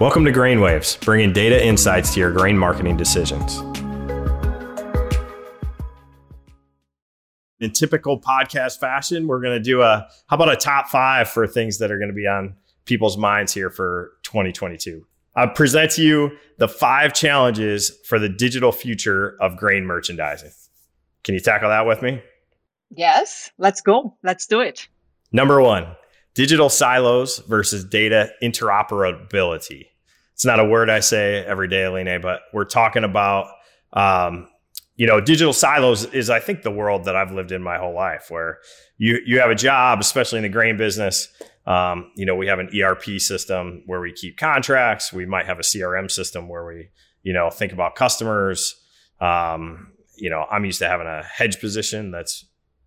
Welcome to Grainwaves, bringing data insights to your grain marketing decisions. In typical podcast fashion, we're going to do a how about a top five for things that are going to be on people's minds here for 2022. I present to you the five challenges for the digital future of grain merchandising. Can you tackle that with me? Yes, let's go. Let's do it. Number one, digital silos versus data interoperability. It's not a word I say every day, Aline, but we're talking about, um, you know, digital silos is, I think, the world that I've lived in my whole life, where you you have a job, especially in the grain business. Um, you know, we have an ERP system where we keep contracts. We might have a CRM system where we, you know, think about customers. Um, you know, I'm used to having a hedge position that's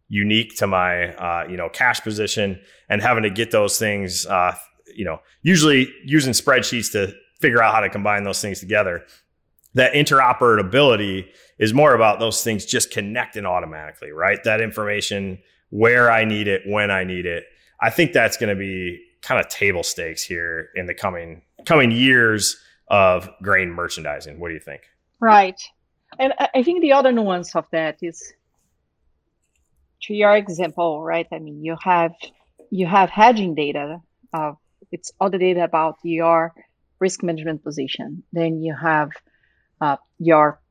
unique to my uh, you know cash position and having to get those things uh, you know usually using spreadsheets to figure out how to combine those things together that interoperability is more about those things just connecting automatically right that information where i need it when i need it i think that's going to be kind of table stakes here in the coming coming years of grain merchandising what do you think right and i think the other nuance of that is to your example, right? I mean, you have you have hedging data. Uh, it's all the data about your risk management position. Then you have uh, your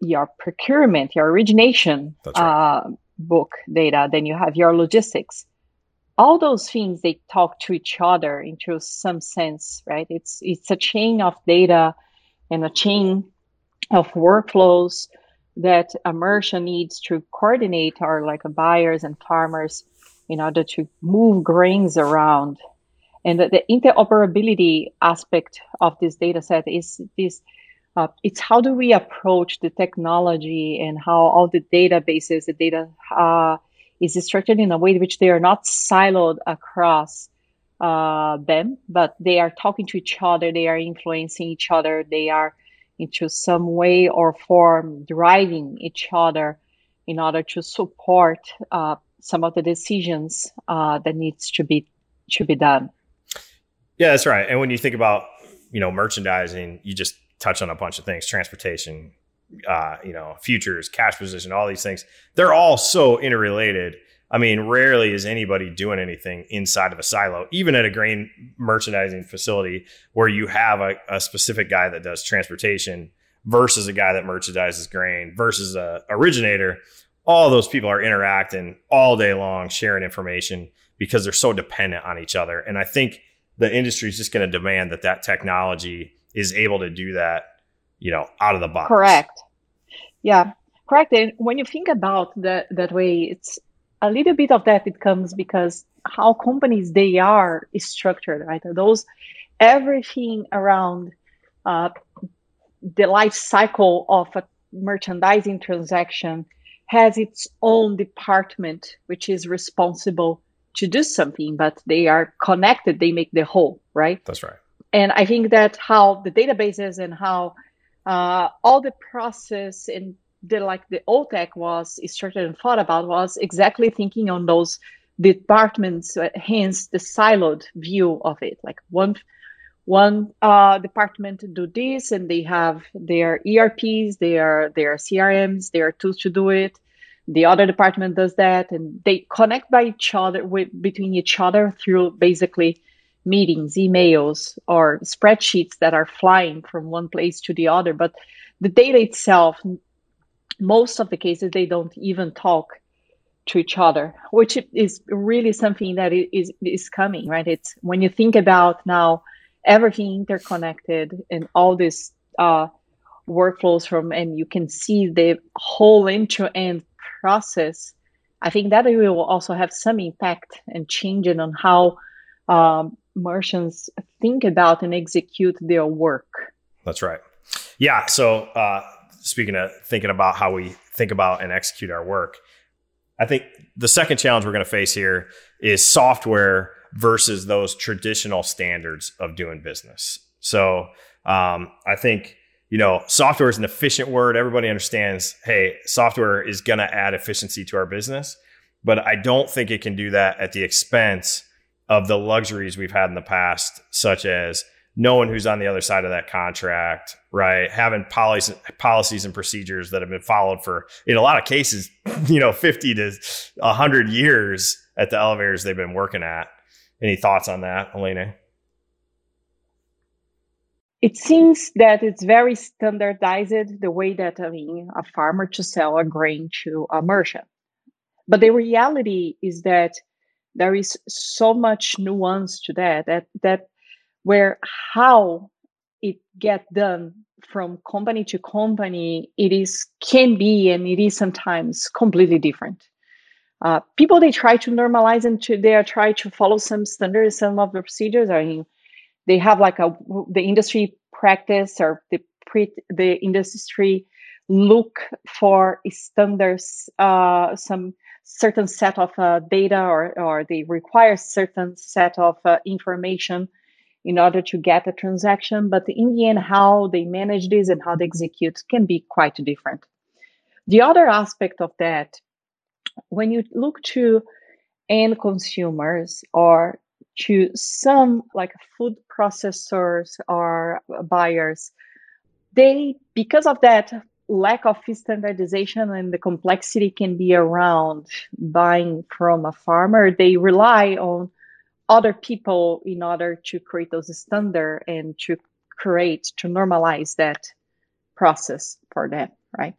your procurement, your origination right. uh, book data. Then you have your logistics. All those things they talk to each other into some sense, right? It's it's a chain of data and a chain of workflows that a merchant needs to coordinate are like buyers and farmers in order to move grains around. And the, the interoperability aspect of this data set is this uh, it's how do we approach the technology and how all the databases, the data uh, is structured in a way in which they are not siloed across uh, them, but they are talking to each other, they are influencing each other, they are into some way or form driving each other in order to support uh, some of the decisions uh, that needs to be to be done. Yeah, that's right. And when you think about you know merchandising, you just touch on a bunch of things: transportation, uh, you know, futures, cash position, all these things. They're all so interrelated I mean, rarely is anybody doing anything inside of a silo, even at a grain merchandising facility where you have a, a specific guy that does transportation versus a guy that merchandises grain versus a originator. All those people are interacting all day long, sharing information because they're so dependent on each other. And I think the industry is just going to demand that that technology is able to do that, you know, out of the box. Correct. Yeah, correct. And when you think about that that way, it's a little bit of that it comes because how companies they are is structured right those everything around uh, the life cycle of a merchandising transaction has its own department which is responsible to do something but they are connected they make the whole right that's right and i think that how the databases and how uh, all the process and the like the old tech was structured and thought about was exactly thinking on those departments, uh, hence the siloed view of it. Like one one uh, department do this, and they have their ERPs, their their CRMs, their tools to do it. The other department does that, and they connect by each other with between each other through basically meetings, emails, or spreadsheets that are flying from one place to the other. But the data itself most of the cases they don't even talk to each other, which is really something that is is coming, right? It's when you think about now everything interconnected and all these uh, workflows from, and you can see the whole end-to-end process. I think that it will also have some impact and changing on how um, merchants think about and execute their work. That's right. Yeah. So uh, speaking of thinking about how we think about and execute our work, I think the second challenge we're going to face here is software versus those traditional standards of doing business. So um, I think you know software is an efficient word. Everybody understands. Hey, software is going to add efficiency to our business, but I don't think it can do that at the expense of the luxuries we've had in the past, such as knowing who's on the other side of that contract, right? Having policies, policies and procedures that have been followed for, in a lot of cases, you know, 50 to 100 years at the elevators they've been working at. Any thoughts on that, Elena? It seems that it's very standardized the way that I mean a farmer to sell a grain to a merchant. But the reality is that there is so much nuance to that that that where how it get done from company to company it is can be and it is sometimes completely different uh, people they try to normalize and to they are try to follow some standards some of the procedures i mean they have like a the industry practice or the pre the industry look for standards uh, some certain set of uh, data or, or they require certain set of uh, information in order to get a transaction. But in the end how they manage this and how they execute can be quite different. The other aspect of that when you look to end consumers or to some like food processors or buyers. They because of that lack of standardization and the complexity can be around buying from a farmer they rely on other people in order to create those standard and to create to normalize that process for them right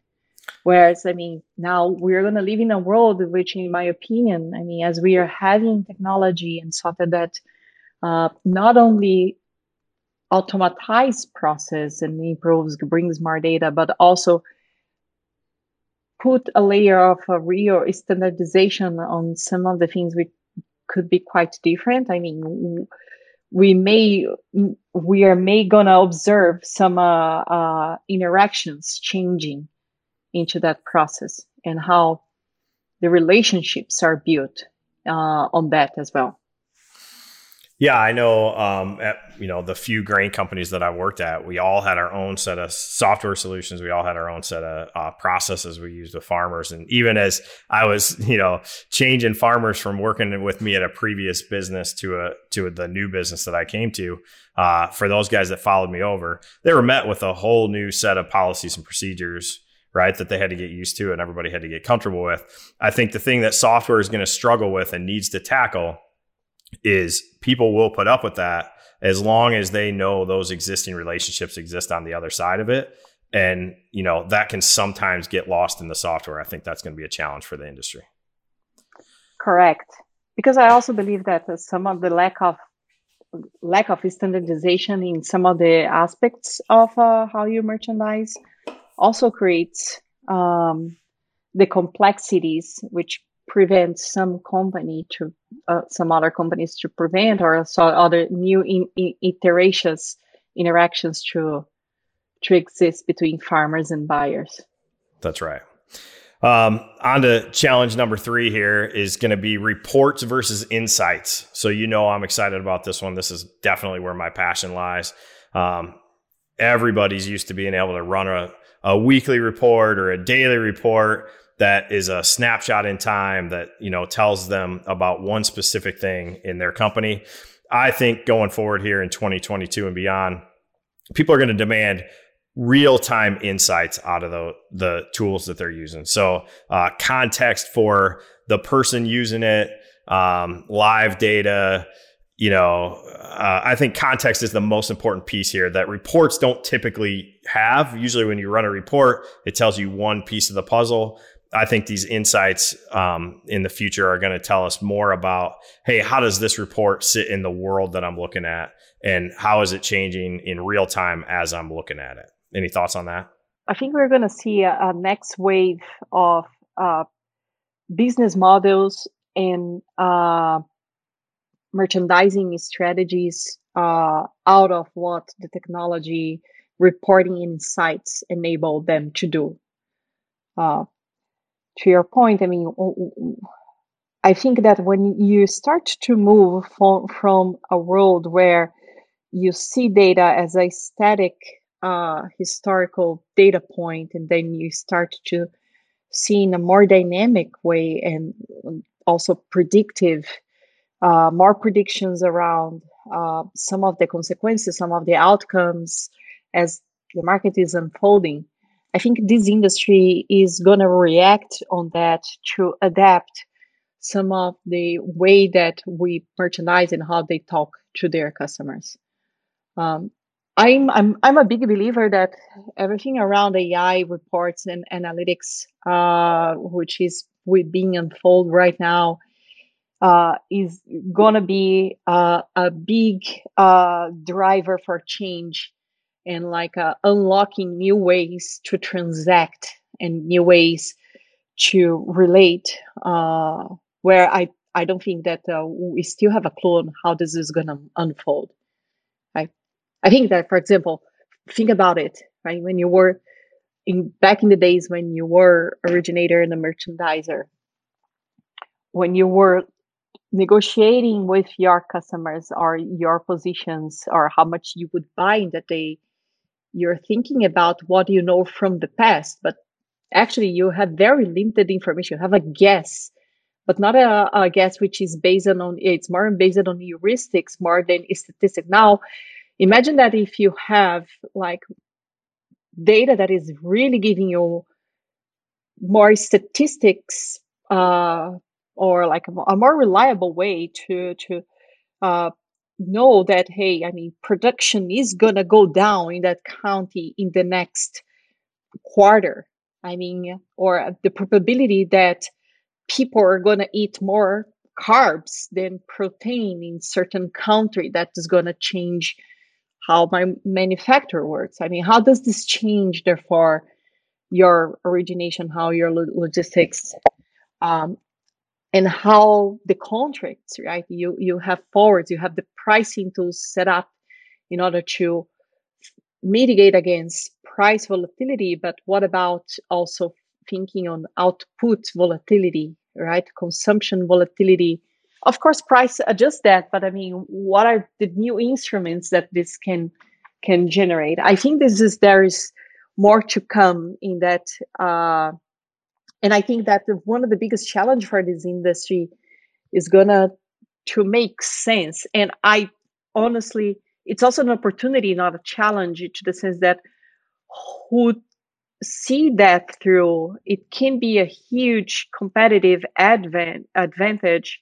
whereas i mean now we're going to live in a world which in my opinion i mean as we are having technology and software that uh, not only automatize process and improves brings more data but also put a layer of a real standardization on some of the things which could be quite different. I mean, we may we are may gonna observe some uh, uh, interactions changing into that process and how the relationships are built uh, on that as well. Yeah, I know. Um, at you know the few grain companies that I worked at, we all had our own set of software solutions. We all had our own set of uh, processes we used with farmers. And even as I was, you know, changing farmers from working with me at a previous business to a to the new business that I came to, uh, for those guys that followed me over, they were met with a whole new set of policies and procedures right that they had to get used to and everybody had to get comfortable with. I think the thing that software is going to struggle with and needs to tackle is people will put up with that as long as they know those existing relationships exist on the other side of it. And you know that can sometimes get lost in the software. I think that's going to be a challenge for the industry. Correct. Because i also believe that some of the lack of lack of standardization in some of the aspects of uh, how you merchandise also creates um, the complexities which prevent some company to uh, some other companies to prevent or so other new in, in iterations interactions to to exist between farmers and buyers. That's right. Um, on to challenge number three here is going to be reports versus insights. So you know i'm excited about this one. This is definitely where my passion lies. Um, everybody's used to being able to run a, a weekly report or a daily report that is a snapshot in time that you know tells them about one specific thing in their company. I think going forward here in 2022 and beyond, people are going to demand real time insights out of the the tools that they're using. So uh, context for the person using it, um, live data. You know, uh, I think context is the most important piece here that reports don't typically have. Usually, when you run a report, it tells you one piece of the puzzle. I think these insights um, in the future are going to tell us more about, hey, how does this report sit in the world that I'm looking at, and how is it changing in real time as I'm looking at it? Any thoughts on that? I think we're going to see a, a next wave of uh, business models and uh, merchandising strategies uh, out of what the technology reporting insights enable them to do. Uh, to your point, I mean, I think that when you start to move from, from a world where you see data as a static uh, historical data point, and then you start to see in a more dynamic way and also predictive, uh, more predictions around uh, some of the consequences, some of the outcomes as the market is unfolding. I think this industry is going to react on that to adapt some of the way that we merchandise and how they talk to their customers. Um, I'm, I'm I'm a big believer that everything around AI reports and analytics, uh, which is being unfold right now, uh, is gonna be uh, a big uh, driver for change and like uh, unlocking new ways to transact and new ways to relate. Uh, where I I don't think that we still have a clue on how this is gonna unfold. Right? I think that, for example, think about it. Right when you were in back in the days when you were originator and a merchandiser when you were negotiating with your customers or your positions or how much you would buy in that day, you're thinking about what you know from the past, but actually you have very limited information. You have a guess, but not a, a guess which is based on it's more based on heuristics more than statistics. Now, imagine that if you have like data that is really giving you more statistics uh, or like a, more reliable way to to uh, know that hey i mean production is gonna go down in that county in the next quarter. I mean or the probability that people are gonna eat more carbs than protein in certain country that is gonna change how my manufacturer works. I mean how does this change therefore your origination how your logistics um, and how the contracts, right? You you have forwards, you have the pricing tools set up in order to mitigate against price volatility. But what about also thinking on output volatility, right? Consumption volatility. Of course, price adjust that, but I mean, what are the new instruments that this can can generate? I think this is there is more to come in that uh, and i think that one of the biggest challenge for this industry is gonna to make sense. And i honestly it's also an opportunity not a challenge to the sense that who see that through it can be a huge competitive advantage.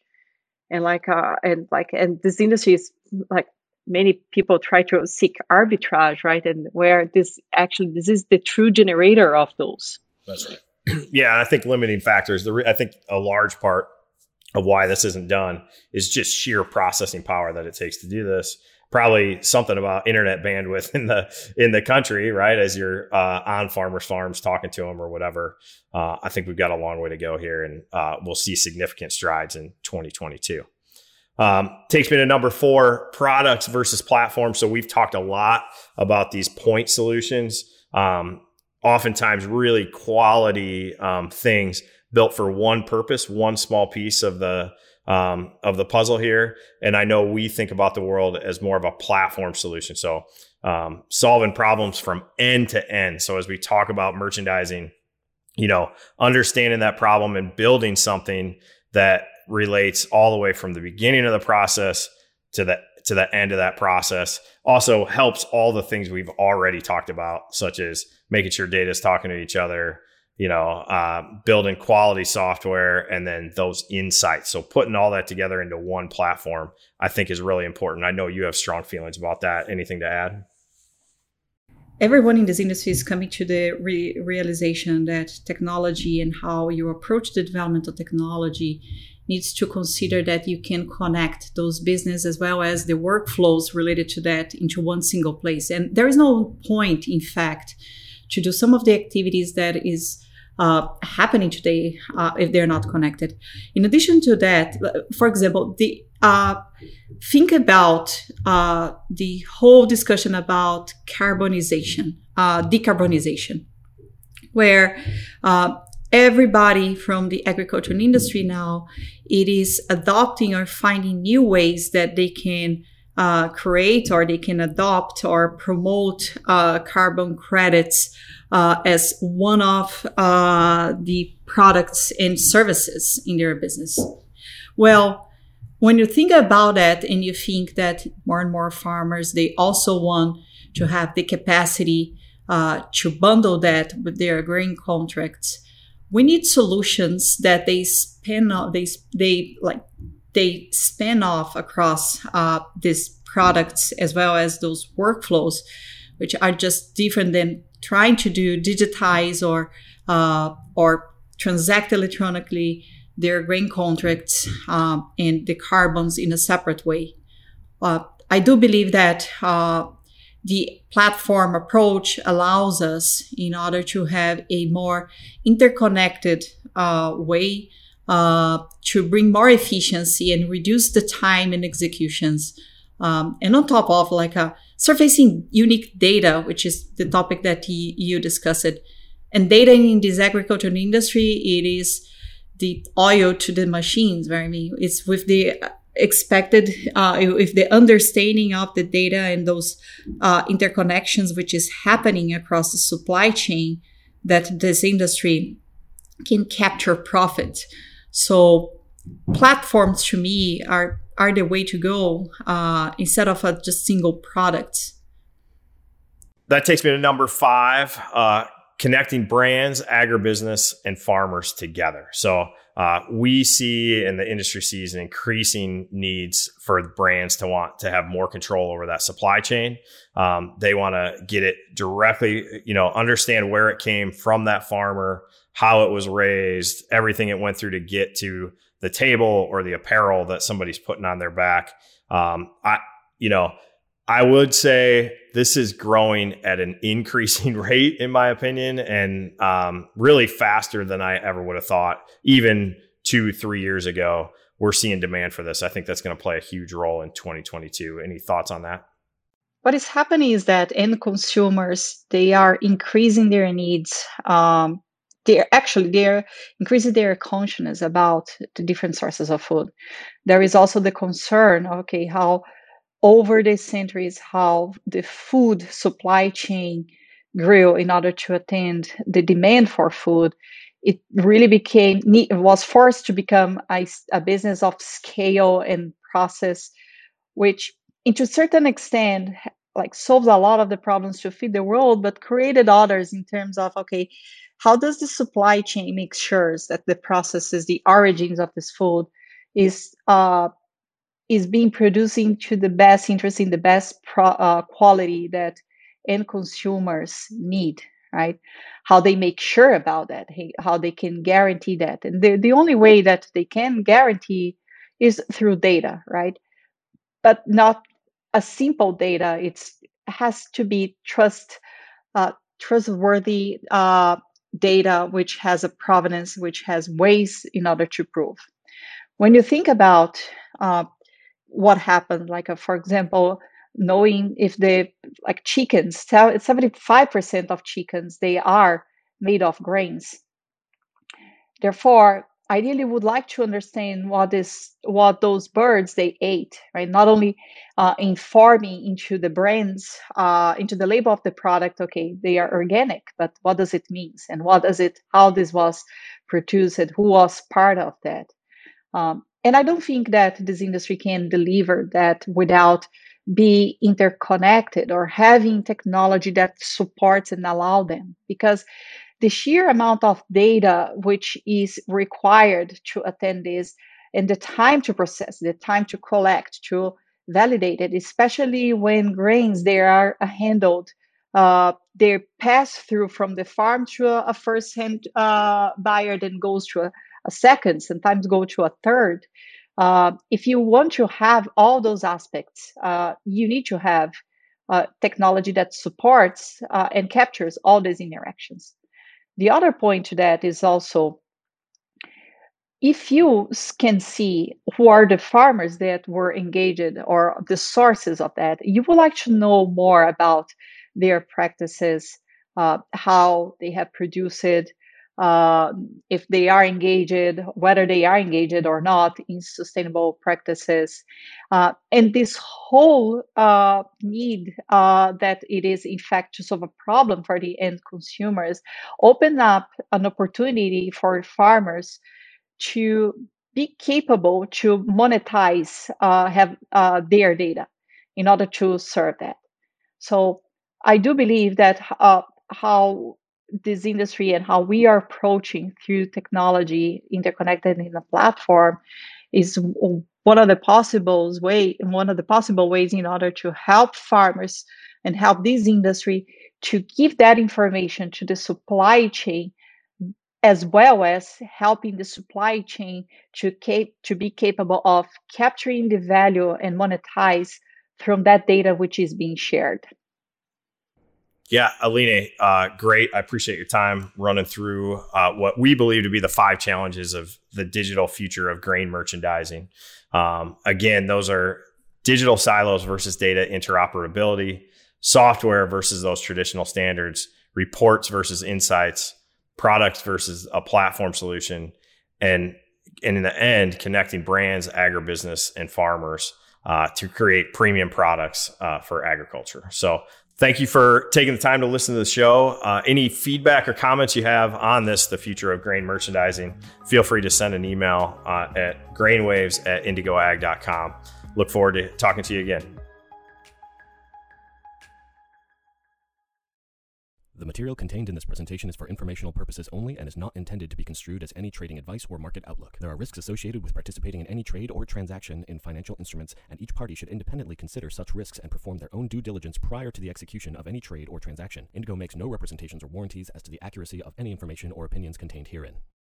And like uh and like and this industry is like many people try to seek arbitrage right? And where this actually this is the true generator of those. That's right yeah, I think limiting factors. The re- I think a large part of why this isn't done is just sheer processing power that it takes to do this. Probably something about internet bandwidth in the in the country, right? As you're uh, on farmers' farms talking to them or whatever. Uh, I think we've got a long way to go here, and uh, we'll see significant strides in 2022. Um, takes me to number four: products versus platforms. So we've talked a lot about these point solutions. Um, oftentimes really quality um, things built for one purpose, one small piece of the um, of the puzzle here. And I know we think about the world as more of a platform solution. So um, solving problems from end to end. So as we talk about merchandising, you know, understanding that problem and building something that relates all the way from the beginning of the process to the to the end of that process also helps all the things we've already talked about, such as making sure data is talking to each other, you know, uh, building quality software, and then those insights. So putting all that together into one platform, I think, is really important. I know you have strong feelings about that. Anything to add? Everyone in this industry is coming to the re- realization that technology and how you approach the development of technology needs to consider that you can connect those business as well as the workflows related to that into one single place. And there is no point, in fact, to do some of the activities that is uh, happening today uh, if they're not connected. In addition to that, for example, the uh, think about uh, the whole discussion about carbonization, uh, decarbonization, where uh, everybody from the agricultural industry now it is adopting or finding new ways that they can uh, create or they can adopt or promote uh, carbon credits uh, as one of uh, the products and services in their business. Well, when you think about that and you think that more and more farmers they also want to have the capacity uh, to bundle that with their grain contracts we need solutions that they span off they they like they span off across uh, these products as well as those workflows which are just different than trying to do digitize or uh, or transact electronically their grain contracts uh, and the carbons in a separate way. Uh, I do believe that uh, the platform approach allows us, in order to have a more interconnected uh, way, uh, to bring more efficiency and reduce the time in executions. Um, and on top of like a uh, surfacing unique data, which is the topic that you discussed, and data in this agricultural industry, it is the oil to the machines. Right? I mean, it's with the expected, uh, if the understanding of the data and those uh, interconnections, which is happening across the supply chain, that this industry can capture profit. So platforms to me are are the way to go uh, instead of a just single product. That takes me to number five. Uh, connecting brands, agribusiness, and farmers together. So uh, we see and the industry sees an increasing needs for brands to want to have more control over that supply chain. Um, they want to get it directly, you know, understand where it came from that farmer, how it was raised, everything it went through to get to the table or the apparel that somebody's putting on their back. Um, I, you know, I would say this is growing at an increasing rate, in my opinion, and um, really faster than I ever would have thought. Even two, three years ago, we're seeing demand for this. I think that's going to play a huge role in 2022. Any thoughts on that? What is happening is that end consumers they are increasing their needs. Um, they're actually they're increasing their consciousness about the different sources of food. There is also the concern, okay, how over the centuries how the food supply chain grew in order to attend the demand for food. It really became was forced to become a, a business of scale and process which to a certain extent like solves a lot of the problems to feed the world but created others in terms of okay how does the supply chain make sure that the processes the origins of this food is uh, is being producing to the best interest in the best pro, uh, quality that end consumers need right? How they make sure about that how they can guarantee that. And the, the only way that they can guarantee is through data right? But not a simple data. It's has to be trust uh, trustworthy uh, data which has a provenance which has ways in order to prove. When you think about uh, what happened like uh, for example knowing if the like chickens 75% of chickens they are made of grains. Therefore ideally would like to understand what is what those birds they ate right? Not only uh, informing into the brands uh, into the label of the product okay they are organic but what does it mean and what does it how this was produced and who was part of that? Um, and I don't think that this industry can deliver that without be interconnected or having technology that supports and allow them. Because the sheer amount of data which is required to attend this and the time to process the time to collect to validate it especially when grains they are handled uh, they pass through from the farm to a, a first hand uh, buyer then goes to a, a second, sometimes go to a third. Uh, if you want to have all those aspects, uh, you need to have uh, technology that supports uh, and captures all these interactions. The other point to that is also if you can see who are the farmers that were engaged or the sources of that, you would like to know more about their practices, uh, how they have produced uh, if they are engaged, whether they are engaged or not in sustainable practices. Uh, and this whole uh, need uh, that it is, in fact, to solve a problem for the end consumers open up an opportunity for farmers to be capable to monetize uh, have uh, their data in order to serve that. So I do believe that how this industry and how we are approaching through technology interconnected in the platform is one of the possible way one of the possible ways in order to help farmers and help this industry to give that information to the supply chain as well as helping the supply chain to cap- to be capable of capturing the value and monetize from that data which is being shared. Yeah, Aline, uh, great. I appreciate your time running through uh, what we believe to be the five challenges of the digital future of grain merchandising. Um, again, those are digital silos versus data interoperability, software versus those traditional standards, reports versus insights, products versus a platform solution, and and in the end, connecting brands, agribusiness, and farmers uh, to create premium products uh, for agriculture. So thank you for taking the time to listen to the show. Uh, any feedback or comments you have on this, the future of grain merchandising, feel free to send an email uh, at grainwaves at indigoag.com. Look forward to talking to you again. The material contained in this presentation is for informational purposes only and is not intended to be construed as any trading advice or market outlook. There are risks associated with participating in any trade or transaction in financial instruments, and each party should independently consider such risks and perform their own due diligence prior to the execution of any trade or transaction. Indigo makes no representations or warranties as to the accuracy of any information or opinions contained herein.